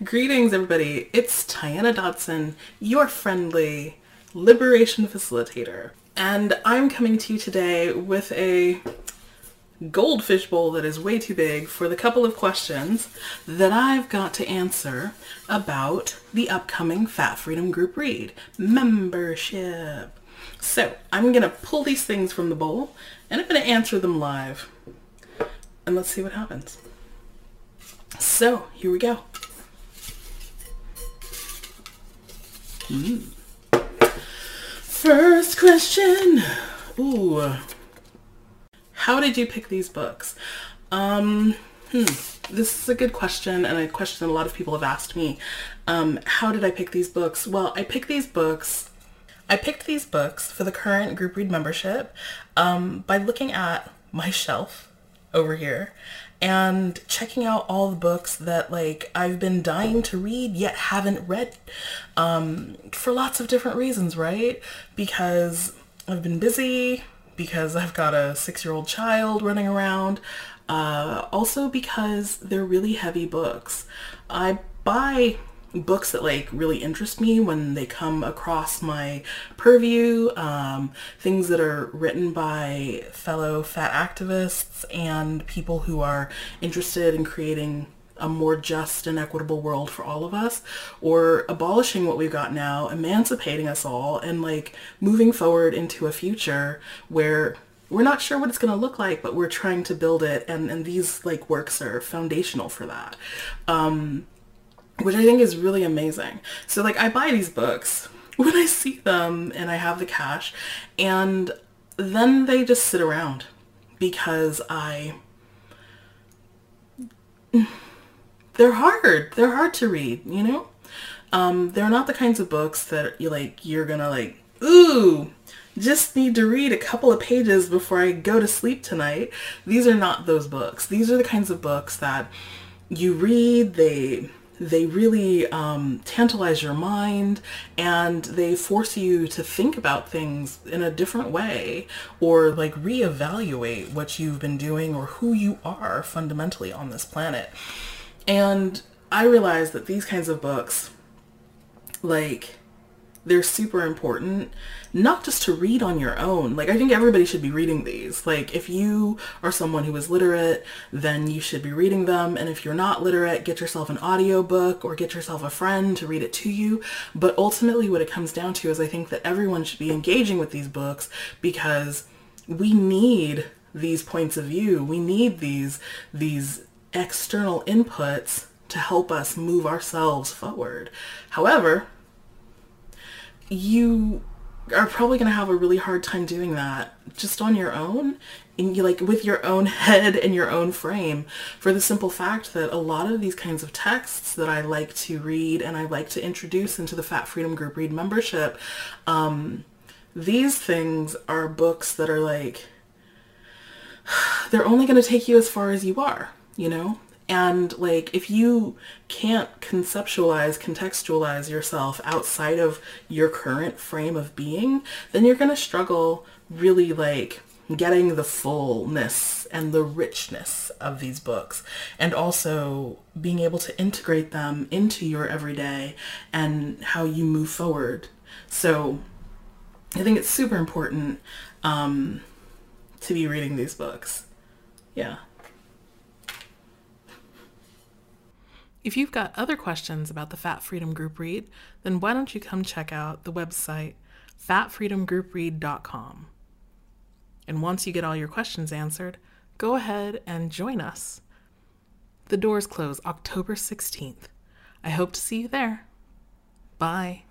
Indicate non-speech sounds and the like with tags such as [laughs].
Greetings, everybody. It's Tiana Dodson, your friendly liberation facilitator. And I'm coming to you today with a goldfish bowl that is way too big for the couple of questions that I've got to answer about the upcoming Fat Freedom Group Read membership. So I'm going to pull these things from the bowl and I'm going to answer them live. And let's see what happens. So here we go. First question. Ooh. How did you pick these books? Um, hmm. This is a good question and a question a lot of people have asked me. Um, how did I pick these books? Well, I picked these books I picked these books for the current group read membership um, by looking at my shelf over here and checking out all the books that like I've been dying to read yet haven't read um, for lots of different reasons, right? Because I've been busy, because I've got a six-year-old child running around, uh, also because they're really heavy books. I buy books that like really interest me when they come across my purview, um, things that are written by fellow fat activists and people who are interested in creating a more just and equitable world for all of us or abolishing what we've got now, emancipating us all and like moving forward into a future where we're not sure what it's going to look like, but we're trying to build it. And, and these like works are foundational for that. Um, which I think is really amazing. So like I buy these books [laughs] when I see them and I have the cash and then they just sit around because I [sighs] they're hard. They're hard to read, you know? Um, they're not the kinds of books that you like you're gonna like, ooh, just need to read a couple of pages before I go to sleep tonight. These are not those books. These are the kinds of books that you read, they they really um, tantalize your mind and they force you to think about things in a different way or like reevaluate what you've been doing or who you are fundamentally on this planet. And I realized that these kinds of books, like, they're super important not just to read on your own. Like i think everybody should be reading these. Like if you are someone who is literate then you should be reading them. And if you're not literate get yourself an audiobook or get yourself a friend to read it to you. But ultimately what it comes down to is i think that everyone should be engaging with these books because we need these points of view. We need these these external inputs to help us move ourselves forward. However you are probably going to have a really hard time doing that just on your own and you like with your own [laughs] head and your own frame for the simple fact that a lot of these kinds of texts that I like to read and I like to introduce into the Fat Freedom Group Read membership, um, these things are books that are like, [sighs] they're only going to take you as far as you are, you know? And like, if you can't conceptualize, contextualize yourself outside of your current frame of being, then you're going to struggle really like getting the fullness and the richness of these books and also being able to integrate them into your everyday and how you move forward. So I think it's super important um, to be reading these books. Yeah. If you've got other questions about the Fat Freedom Group Read, then why don't you come check out the website fatfreedomgroupread.com. And once you get all your questions answered, go ahead and join us. The doors close October 16th. I hope to see you there. Bye.